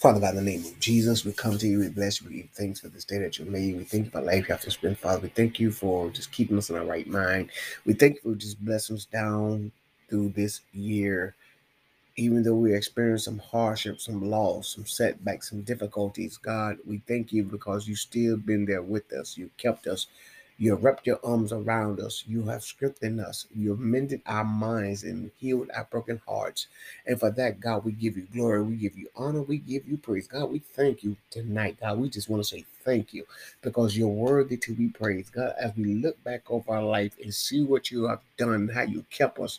Father God, in the name of Jesus, we come to you. We bless you. We give thanks for this day that you made. We thank you for life after spend, Father. We thank you for just keeping us in our right mind. We thank you for just blessing us down through this year. Even though we experienced some hardship, some loss, some setbacks, some difficulties, God, we thank you because you've still been there with us. You kept us. You have wrapped your arms around us. You have strengthened us. You have mended our minds and healed our broken hearts. And for that, God, we give you glory. We give you honor. We give you praise. God, we thank you tonight. God, we just want to say thank you because you're worthy to be praised. God, as we look back over our life and see what you have done, how you kept us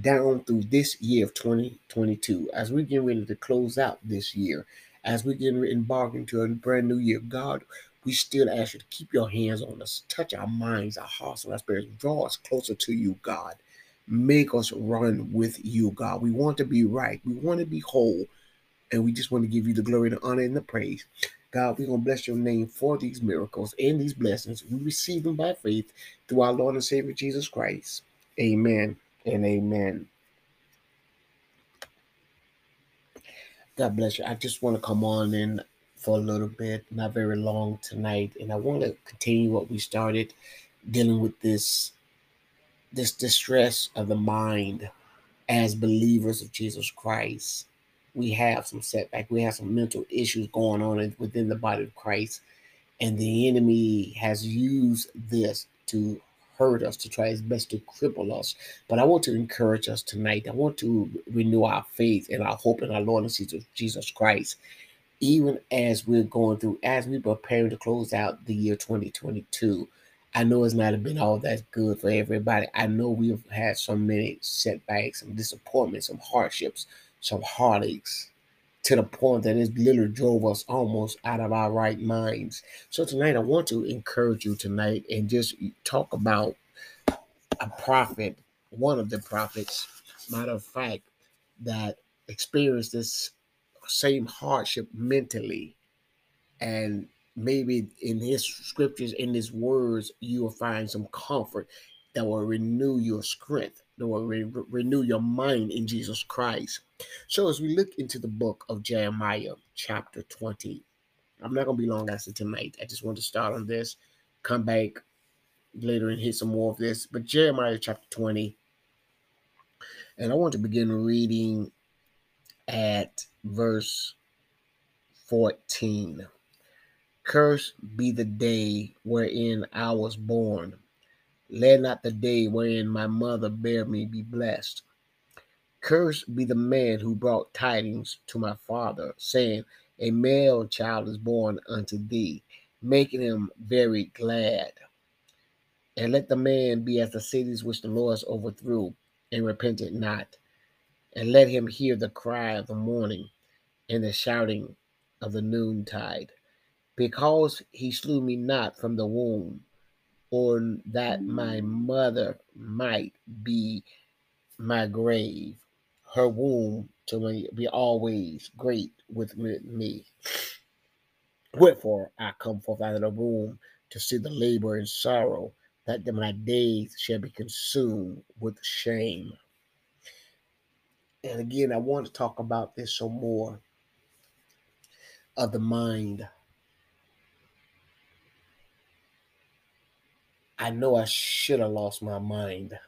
down through this year of 2022, as we get ready to close out this year, as we get embarking to a brand new year, God, we still ask you to keep your hands on us, touch our minds, our hearts, and our spirits, draw us closer to you, God. Make us run with you, God. We want to be right, we want to be whole, and we just want to give you the glory, the honor, and the praise. God, we're going to bless your name for these miracles and these blessings. We receive them by faith through our Lord and Savior Jesus Christ. Amen and amen. God bless you. I just want to come on and for a little bit, not very long tonight, and I want to continue what we started dealing with this this distress of the mind as believers of Jesus Christ. We have some setback, we have some mental issues going on within the body of Christ, and the enemy has used this to hurt us, to try his best to cripple us. But I want to encourage us tonight. I want to renew our faith and our hope in our Lord and Jesus Christ even as we're going through, as we're preparing to close out the year 2022, I know it's not been all that good for everybody. I know we've had so many setbacks, some disappointments, some hardships, some heartaches, to the point that it literally drove us almost out of our right minds. So tonight, I want to encourage you tonight and just talk about a prophet, one of the prophets, matter of fact, that experienced this same hardship mentally. And maybe in his scriptures in his words you will find some comfort that will renew your strength that will re- renew your mind in jesus christ. So as we look into the book of jeremiah chapter 20 i'm not going to be long as tonight. I just want to start on this come back later and hit some more of this. But jeremiah chapter 20 and i want to begin reading at verse 14. Cursed be the day wherein I was born. Let not the day wherein my mother bare me be blessed. Cursed be the man who brought tidings to my father, saying, A male child is born unto thee, making him very glad. And let the man be as the cities which the Lord overthrew, and repented not and let him hear the cry of the morning and the shouting of the noontide. Because he slew me not from the womb, or that my mother might be my grave, her womb to be always great with me. Wherefore I come forth out of the womb to see the labor and sorrow, that my days shall be consumed with shame. And again, I want to talk about this some more of the mind. I know I should have lost my mind,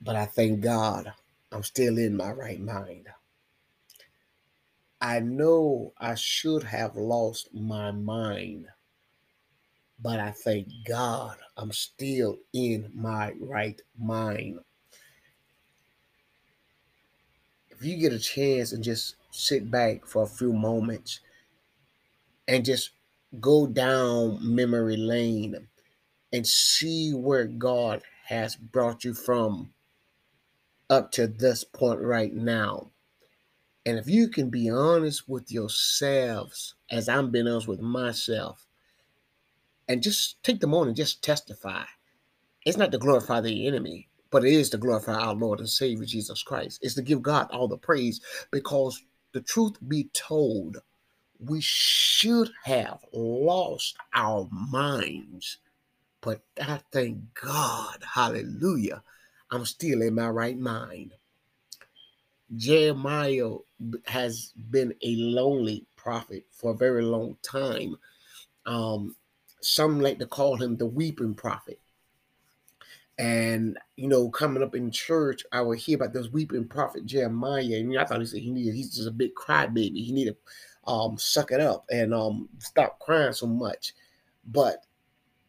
but I thank God I'm still in my right mind. I know I should have lost my mind, but I thank God I'm still in my right mind. If you get a chance and just sit back for a few moments and just go down memory lane and see where God has brought you from up to this point right now. And if you can be honest with yourselves, as I'm being honest with myself, and just take the moment and just testify. It's not to glorify the enemy but it is to glorify our Lord and Savior Jesus Christ. It's to give God all the praise because the truth be told, we should have lost our minds. But I thank God, hallelujah, I'm still in my right mind. Jeremiah has been a lonely prophet for a very long time. Um, some like to call him the weeping prophet. And you know, coming up in church, I would hear about this weeping prophet Jeremiah, and I thought he said he needed he's just a big crybaby. He needed um suck it up and um stop crying so much. But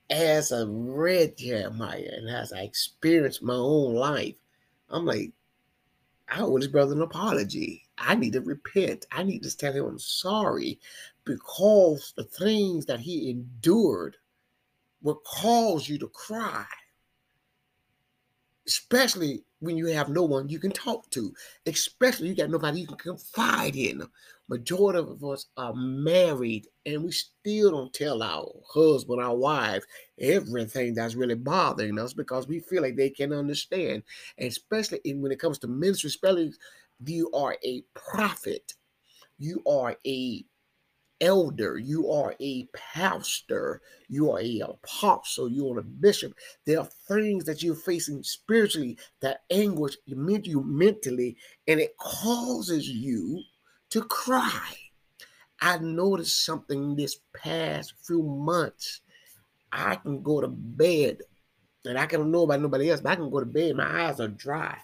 as I read Jeremiah and as I experienced my own life, I'm like, I owe this brother an apology. I need to repent. I need to tell him I'm sorry because the things that he endured will cause you to cry especially when you have no one you can talk to, especially you got nobody you can confide in. Majority of us are married and we still don't tell our husband, our wife, everything that's really bothering us because we feel like they can understand. And especially in, when it comes to ministry, especially you are a prophet, you are a elder, you are a pastor, you are a apostle, you are a bishop. There are things that you're facing spiritually that anguish you mentally, and it causes you to cry. I noticed something this past few months. I can go to bed, and I can know about nobody else, but I can go to bed, my eyes are dry.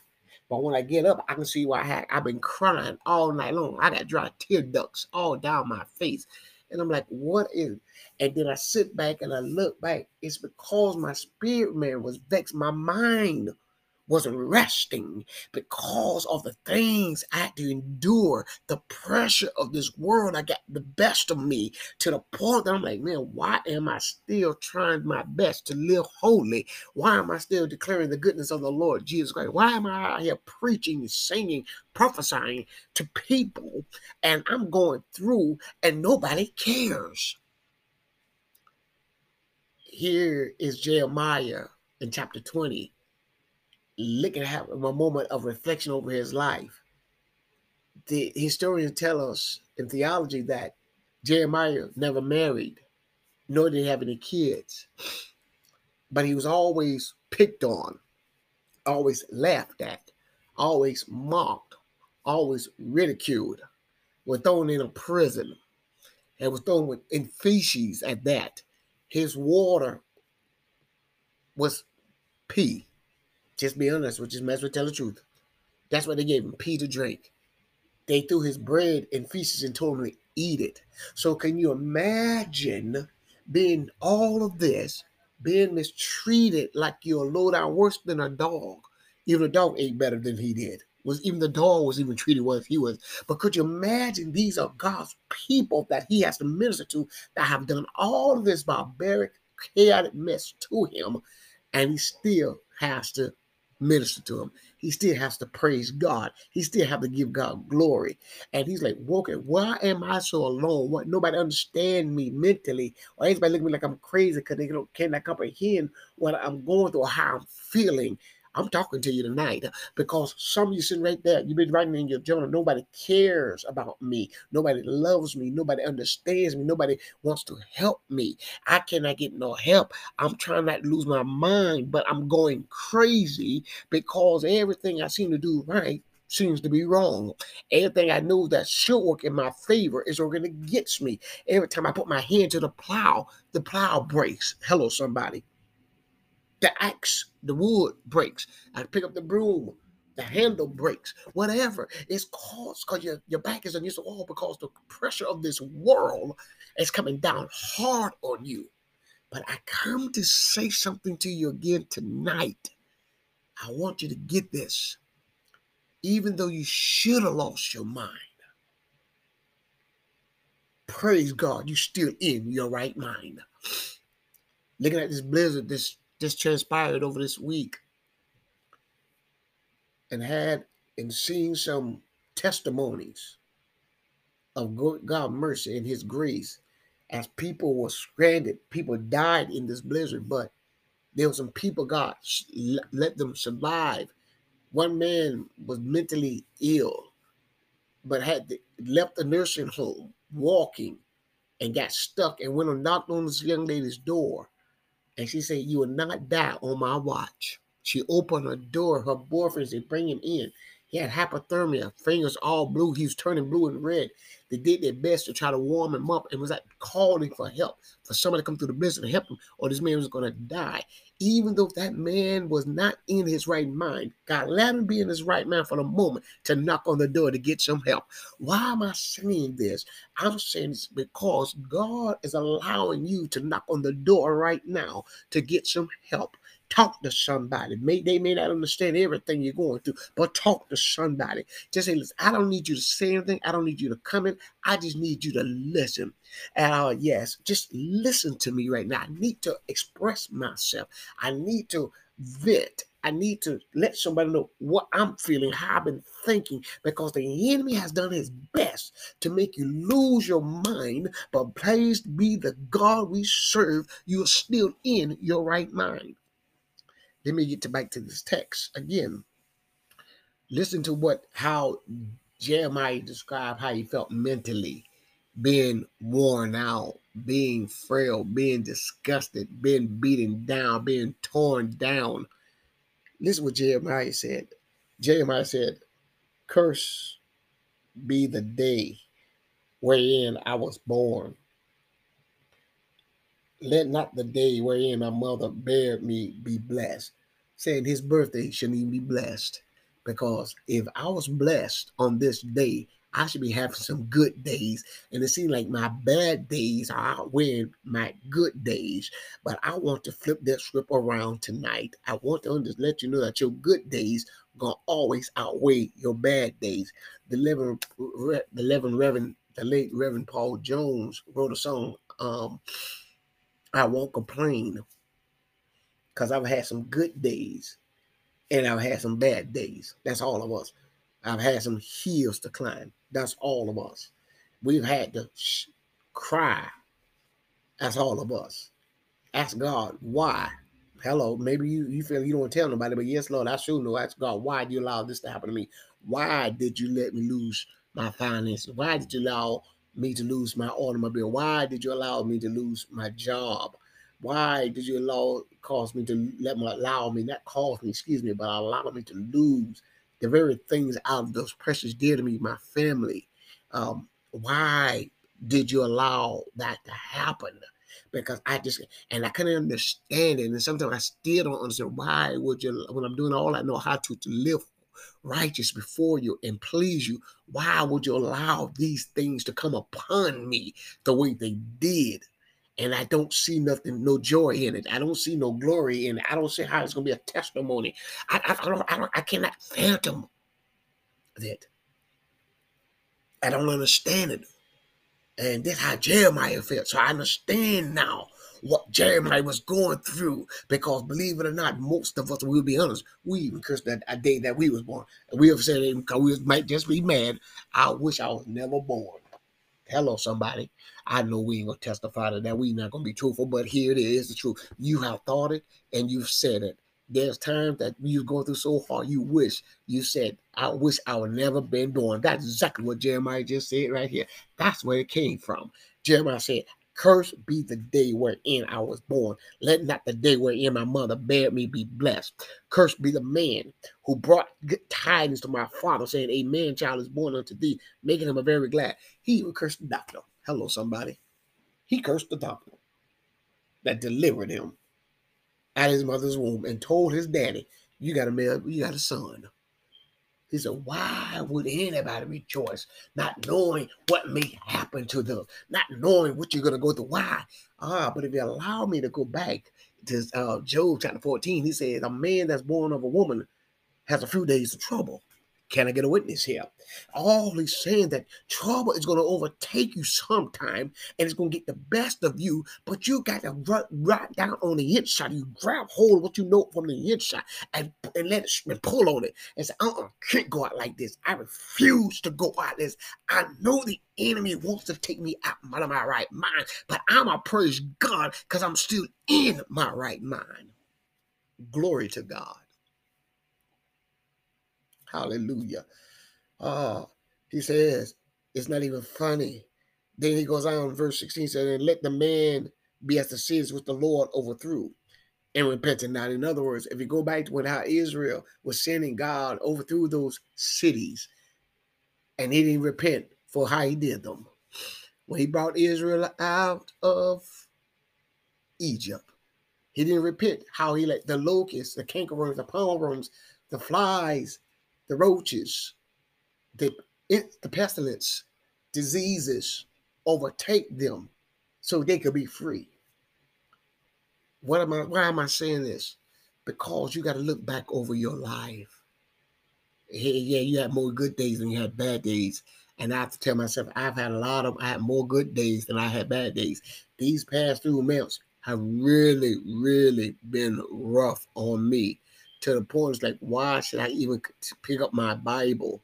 But when I get up, I can see why I had, I've been crying all night long. I got dry tear ducts all down my face. And I'm like, what is And then I sit back and I look back. It's because my spirit man was vexed. My mind wasn't resting because of the things I had to endure. The pressure of this world, I got the best of me to the point that I'm like, man, why am I still trying my best to live holy? Why am I still declaring the goodness of the Lord Jesus Christ? Why am I out here preaching, singing, prophesying to people and I'm going through and nobody cares? Here is Jeremiah in chapter 20 looking at a moment of reflection over his life. The historians tell us in theology that Jeremiah never married, nor did he have any kids, but he was always picked on, always laughed at, always mocked, always ridiculed, was thrown in a prison, and was thrown in feces at that. His water was pee. Just be honest, which is mess with tell the truth. That's what they gave him, to drink. They threw his bread and feces and told him to eat it. So can you imagine being all of this, being mistreated like you're low down worse than a dog? Even a dog ate better than he did. Was even the dog was even treated worse he was. But could you imagine these are God's people that he has to minister to that have done all of this barbaric, chaotic mess to him, and he still has to minister to him. He still has to praise God. He still have to give God glory. And he's like, okay, why am I so alone? What nobody understand me mentally, or anybody look at me like I'm crazy because they don't cannot comprehend what I'm going through or how I'm feeling. I'm talking to you tonight because some of you sitting right there, you've been writing in your journal. Nobody cares about me. Nobody loves me. Nobody understands me. Nobody wants to help me. I cannot get no help. I'm trying not to lose my mind, but I'm going crazy because everything I seem to do right seems to be wrong. Everything I know that should work in my favor is working against me. Every time I put my hand to the plow, the plow breaks. Hello, somebody the axe, the wood breaks. I pick up the broom, the handle breaks, whatever. It's caused because your, your back is against the wall because the pressure of this world is coming down hard on you. But I come to say something to you again tonight. I want you to get this. Even though you should have lost your mind, praise God, you're still in your right mind. Looking at this blizzard, this just transpired over this week. And had and seen some testimonies of God mercy and his grace as people were stranded, people died in this blizzard, but there were some people God let them survive. One man was mentally ill, but had left the nursing home walking and got stuck and went and knocked on this young lady's door and she said, You will not die on my watch. She opened her door. Her boyfriend said, Bring him in. He had hypothermia, fingers all blue. He was turning blue and red. They did their best to try to warm him up and was like calling for help, for somebody to come through the business to help him, or this man was going to die. Even though that man was not in his right mind, God let him be in his right mind for the moment to knock on the door to get some help. Why am I saying this? I'm saying this because God is allowing you to knock on the door right now to get some help. Talk to somebody. May, they may not understand everything you're going through, but talk to somebody. Just say, listen, I don't need you to say anything. I don't need you to come in. I just need you to listen. Uh, yes, just listen to me right now. I need to express myself. I need to vent. I need to let somebody know what I'm feeling, how I've been thinking, because the enemy has done his best to make you lose your mind. But praised be the God we serve, you're still in your right mind. Let me get to back to this text again. Listen to what how Jeremiah described how he felt mentally, being worn out, being frail, being disgusted, being beaten down, being torn down. Listen what Jeremiah said. Jeremiah said, Curse be the day wherein I was born let not the day wherein my mother bare me be blessed. Saying his birthday shouldn't even be blessed. Because if I was blessed on this day, I should be having some good days. And it seems like my bad days are outweighing my good days. But I want to flip that script around tonight. I want to just let you know that your good days are going to always outweigh your bad days. The 11, the 11 Reverend, the late Reverend Paul Jones wrote a song. Um, I won't complain because I've had some good days and I've had some bad days. That's all of us. I've had some hills to climb. That's all of us. We've had to sh- cry. That's all of us. Ask God why. Hello, maybe you, you feel you don't tell nobody, but yes, Lord, I sure know. Ask God, why you allow this to happen to me? Why did you let me lose my finances? Why did you allow me to lose my automobile? Why did you allow me to lose my job? Why did you allow cause me to let me allow me, not cause me, excuse me, but allow me to lose the very things out of those precious dear to me, my family? Um, why did you allow that to happen? Because I just and I couldn't understand it, and sometimes I still don't understand why would you when I'm doing all I know how to to live righteous before you and please you, why would you allow these things to come upon me the way they did? And I don't see nothing, no joy in it. I don't see no glory in it. I don't see how it's going to be a testimony. I, I, I, don't, I, don't, I cannot fathom that. I don't understand it. And that's how Jeremiah felt. So I understand now what Jeremiah was going through. Because believe it or not, most of us, we'll be honest, we even cursed that a day that we was born. We have said it because we might just be mad. I wish I was never born. Hello, somebody. I know we ain't gonna testify to that. We not gonna be truthful, but here it is, the truth. You have thought it and you've said it. There's times that you go through so hard, you wish you said, I wish I would never been born. That's exactly what Jeremiah just said right here. That's where it came from. Jeremiah said, Cursed be the day wherein I was born. Let not the day wherein my mother bare me be blessed. Cursed be the man who brought good tidings to my father, saying, A man child is born unto thee, making him a very glad. He even cursed the doctor. Hello, somebody. He cursed the doctor that delivered him of his mother's womb and told his daddy, You got a man, you got a son. He said, Why would anybody rejoice not knowing what may happen to them, not knowing what you're going to go through? Why? Ah, but if you allow me to go back to uh, Job chapter 14, he said, A man that's born of a woman has a few days of trouble. Can I get a witness here? All he's saying that trouble is going to overtake you sometime and it's going to get the best of you, but you got to run right down on the inside. You grab hold of what you know from the inside and, and let it and pull on it and say, uh uh can't go out like this. I refuse to go out like this. I know the enemy wants to take me out of my right mind, but I'm a praise God because I'm still in my right mind. Glory to God. Hallelujah. Ah, he says, it's not even funny. Then he goes on, verse 16 says, and let the man be as the cities which the Lord overthrew, and repented not. In other words, if you go back to when how Israel was sinning, God overthrew those cities and he didn't repent for how he did them. When he brought Israel out of Egypt, he didn't repent how he let the locusts, the cankerworms, the palmerworms, the flies, the roaches, the, the pestilence, diseases overtake them so they could be free. What am I why am I saying this? Because you got to look back over your life. Yeah, you had more good days than you had bad days. And I have to tell myself, I've had a lot of I had more good days than I had bad days. These past few months have really, really been rough on me to the point it's like, why should I even pick up my Bible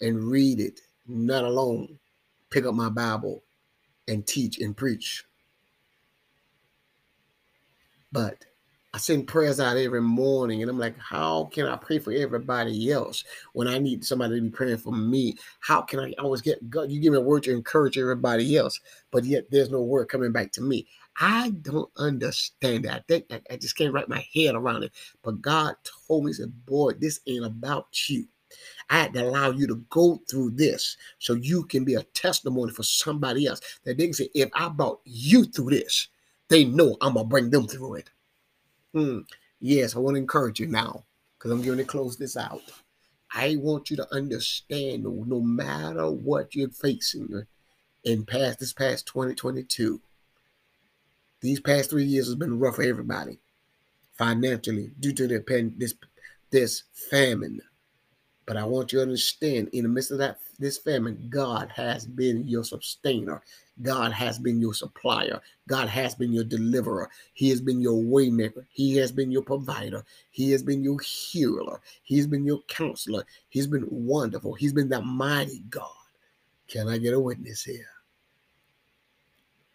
and read it, not alone pick up my Bible and teach and preach? But I send prayers out every morning, and I'm like, how can I pray for everybody else when I need somebody to be praying for me? How can I always get God? You give me a word to encourage everybody else, but yet there's no word coming back to me. I don't understand that. I think I, I just can't wrap my head around it. But God told me, said, boy, this ain't about you. I had to allow you to go through this so you can be a testimony for somebody else. That they can say, if I brought you through this, they know I'm gonna bring them through it. Hmm. Yes, I want to encourage you now because I'm going to close this out. I want you to understand no matter what you're facing in past this past 2022, these past three years has been rough for everybody financially due to the this this famine. But I want you to understand, in the midst of that this famine, God has been your sustainer. God has been your supplier. God has been your deliverer. He has been your waymaker. He has been your provider. He has been your healer. He's been your counselor. He's been wonderful. He's been that mighty God. Can I get a witness here?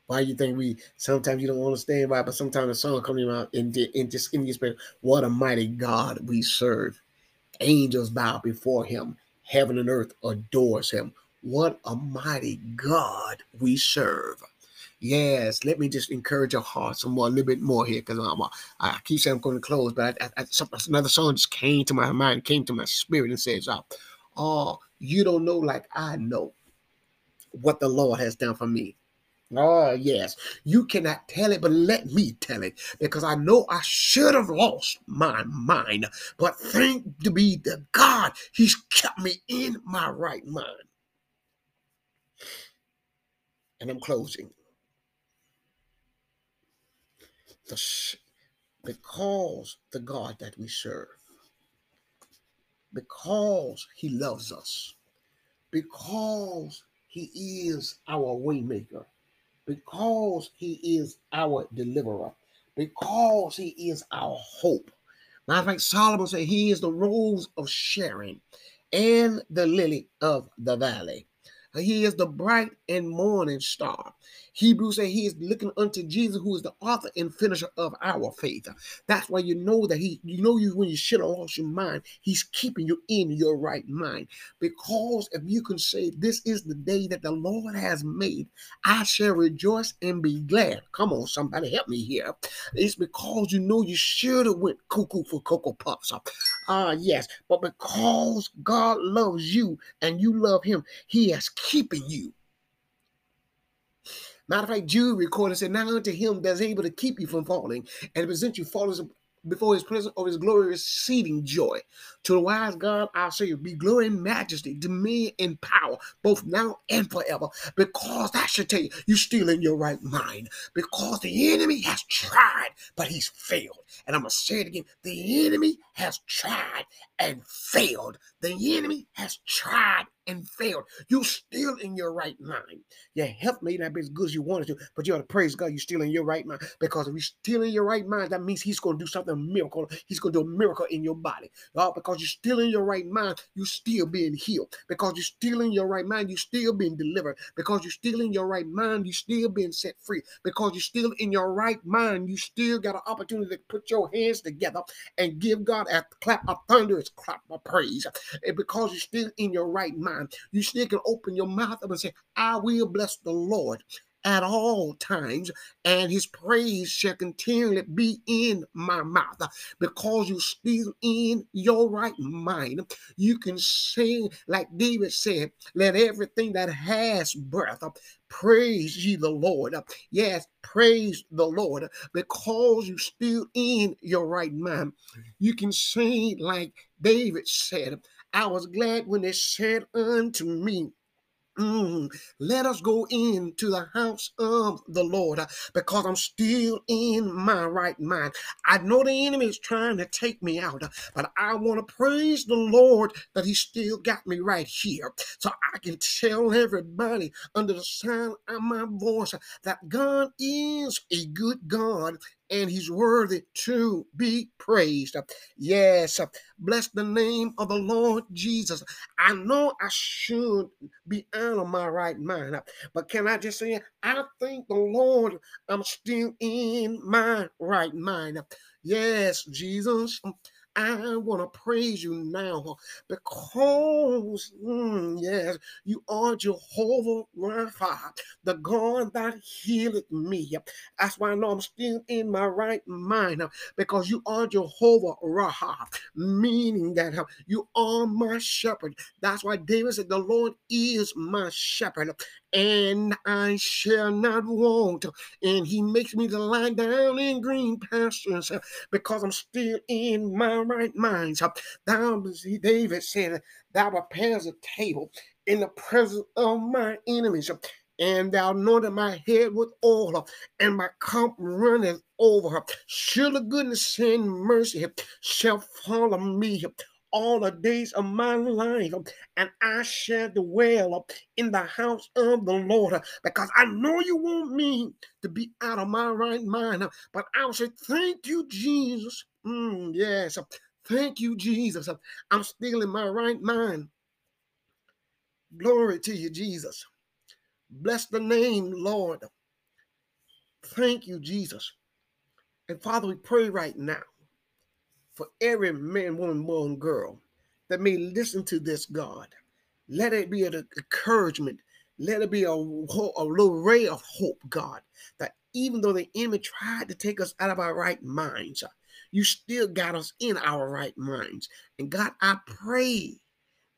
Why do you think we sometimes you don't understand why, but sometimes the song coming out and, and just in your spirit, what a mighty God we serve. Angels bow before him, heaven and earth adores him. What a mighty God we serve. Yes, let me just encourage your heart some more, a little bit more here, because I'm, I keep saying I'm going to close, but I, I, I, another song just came to my mind, came to my spirit, and says, "Oh, oh, you don't know like I know what the Lord has done for me." Oh, yes. You cannot tell it, but let me tell it because I know I should have lost my mind. But thank to be the God, He's kept me in my right mind. And I'm closing. Because the God that we serve, because He loves us, because He is our waymaker, because He is our deliverer, because He is our hope. Matter of fact, Solomon said He is the rose of Sharon and the lily of the valley. He is the bright and morning star. Hebrews say he is looking unto Jesus, who is the author and finisher of our faith. That's why you know that he, you know, you when you should have lost your mind, he's keeping you in your right mind. Because if you can say, This is the day that the Lord has made, I shall rejoice and be glad. Come on, somebody help me here. It's because you know you should have went cuckoo for Cocoa Puffs. Ah, yes, but because God loves you and you love him, he is keeping you. Matter of fact, Jude recorded and said, Now unto him that's able to keep you from falling and present you faultless before his presence of his glory, receiving joy. To the wise God, our Savior, be glory and majesty, dominion and power, both now and forever. Because that should tell you, you're still in your right mind. Because the enemy has tried, but he's failed. And I'm going to say it again the enemy has tried and failed. The enemy has tried and failed. You're still in your right mind. Your health may not be as good as you wanted to, but you ought to praise God. You're still in your right mind. Because if you're still in your right mind, that means He's going to do something miracle. He's going to do a miracle in your body. Uh, because you're still in your right mind, you're still being healed. Because you're still in your right mind, you're still being delivered. Because you're still in your right mind, you're still being set free. Because you're still in your right mind, you still got an opportunity to put your hands together and give God a clap, a clap of praise. And because you're still in your right mind, you still can open your mouth up and say, I will bless the Lord at all times, and his praise shall continually be in my mouth. Because you're still in your right mind, you can sing like David said, Let everything that has breath praise ye the Lord. Yes, praise the Lord because you're still in your right mind. You can sing like David said, I was glad when they said unto me, Mm, let us go into the house of the Lord uh, because I'm still in my right mind. I know the enemy is trying to take me out, uh, but I want to praise the Lord that He still got me right here. So I can tell everybody under the sound of my voice that God is a good God and he's worthy to be praised. Yes, bless the name of the Lord Jesus. I know I should be out of my right mind, but can I just say, I thank the Lord I'm still in my right mind. Yes, Jesus. I want to praise you now uh, because, mm, yes, you are Jehovah Rapha, the God that healeth me. That's why I know I'm still in my right mind uh, because you are Jehovah Rapha, meaning that uh, you are my shepherd. That's why David said, The Lord is my shepherd, and I shall not want. And he makes me to lie down in green pastures because I'm still in my right mind. Thou, David said, Thou prepares a table in the presence of my enemies. And thou anointed my head with oil, and my cup runneth over. Surely goodness and mercy shall follow me all the days of my life, and I shall dwell in the house of the Lord because I know you want me to be out of my right mind. But I'll say, Thank you, Jesus. Mm, yes, thank you, Jesus. I'm still in my right mind. Glory to you, Jesus. Bless the name, Lord. Thank you, Jesus. And Father, we pray right now for every man, woman, boy, and girl that may listen to this, God. Let it be an encouragement. Let it be a, a little ray of hope, God, that even though the enemy tried to take us out of our right minds, uh, you still got us in our right minds. And God, I pray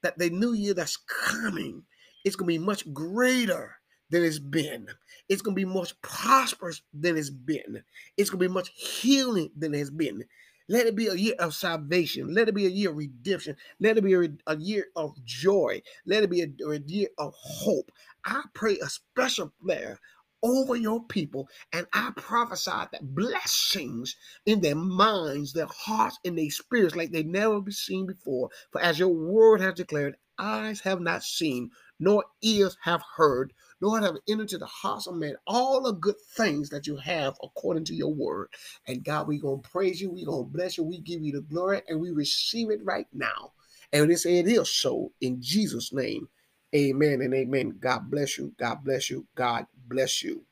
that the new year that's coming is going to be much greater than it's been. It's going to be much prosperous than it's been. It's going to be much healing than it's been. Let it be a year of salvation. Let it be a year of redemption. Let it be a, a year of joy. Let it be a, a year of hope. I pray a special prayer over your people, and I prophesy that blessings in their minds, their hearts, and their spirits like they've never been seen before. For as your word has declared, eyes have not seen, nor ears have heard, Lord, have entered to the hearts of men all the good things that you have according to your word. And God, we're going to praise you. We're going to bless you. We give you the glory and we receive it right now. And it is so in Jesus' name. Amen and amen. God bless you. God bless you. God bless you.